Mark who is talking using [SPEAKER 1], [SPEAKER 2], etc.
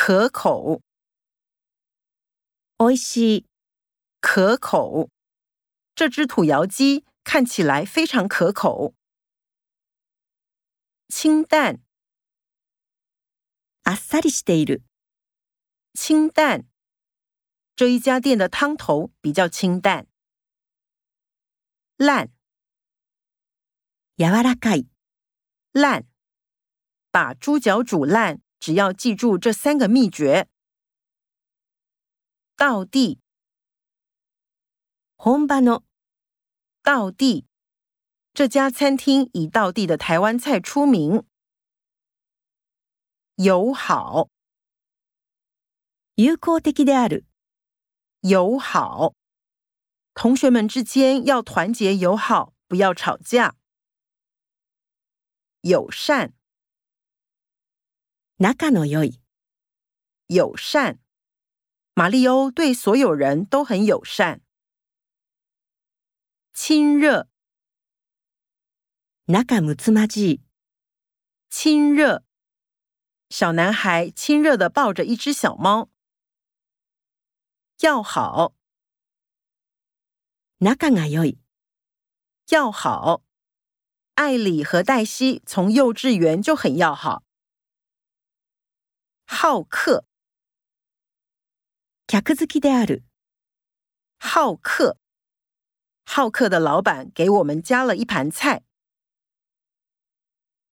[SPEAKER 1] 可口，
[SPEAKER 2] 美味しい、
[SPEAKER 1] 可口。这只土窑鸡看起来非常可口。清淡，
[SPEAKER 2] あっさりしている、
[SPEAKER 1] 清淡。这一家店的汤头比较清淡。烂，
[SPEAKER 2] 柔らかい、
[SPEAKER 1] 烂。把猪脚煮烂， 只要记住这三个秘诀。道地，
[SPEAKER 2] 本場の、
[SPEAKER 1] 道地。这家餐厅以道地的台湾菜出名。友好，
[SPEAKER 2] 友好的である、
[SPEAKER 1] 友好。同学们之间要团结友好，不要吵架。友善，
[SPEAKER 2] 仲の良い、
[SPEAKER 1] 友善。马里欧对所有人都很友善。亲热，
[SPEAKER 2] 仲睦まじい、
[SPEAKER 1] 亲热。小男孩亲热的抱着一只小猫。要好，
[SPEAKER 2] 仲が良い、
[SPEAKER 1] 要好。艾里和黛西从幼稚园就很要好。 好客，
[SPEAKER 2] 客好きである、
[SPEAKER 1] 好客。好客的老板给我们加了一盘菜。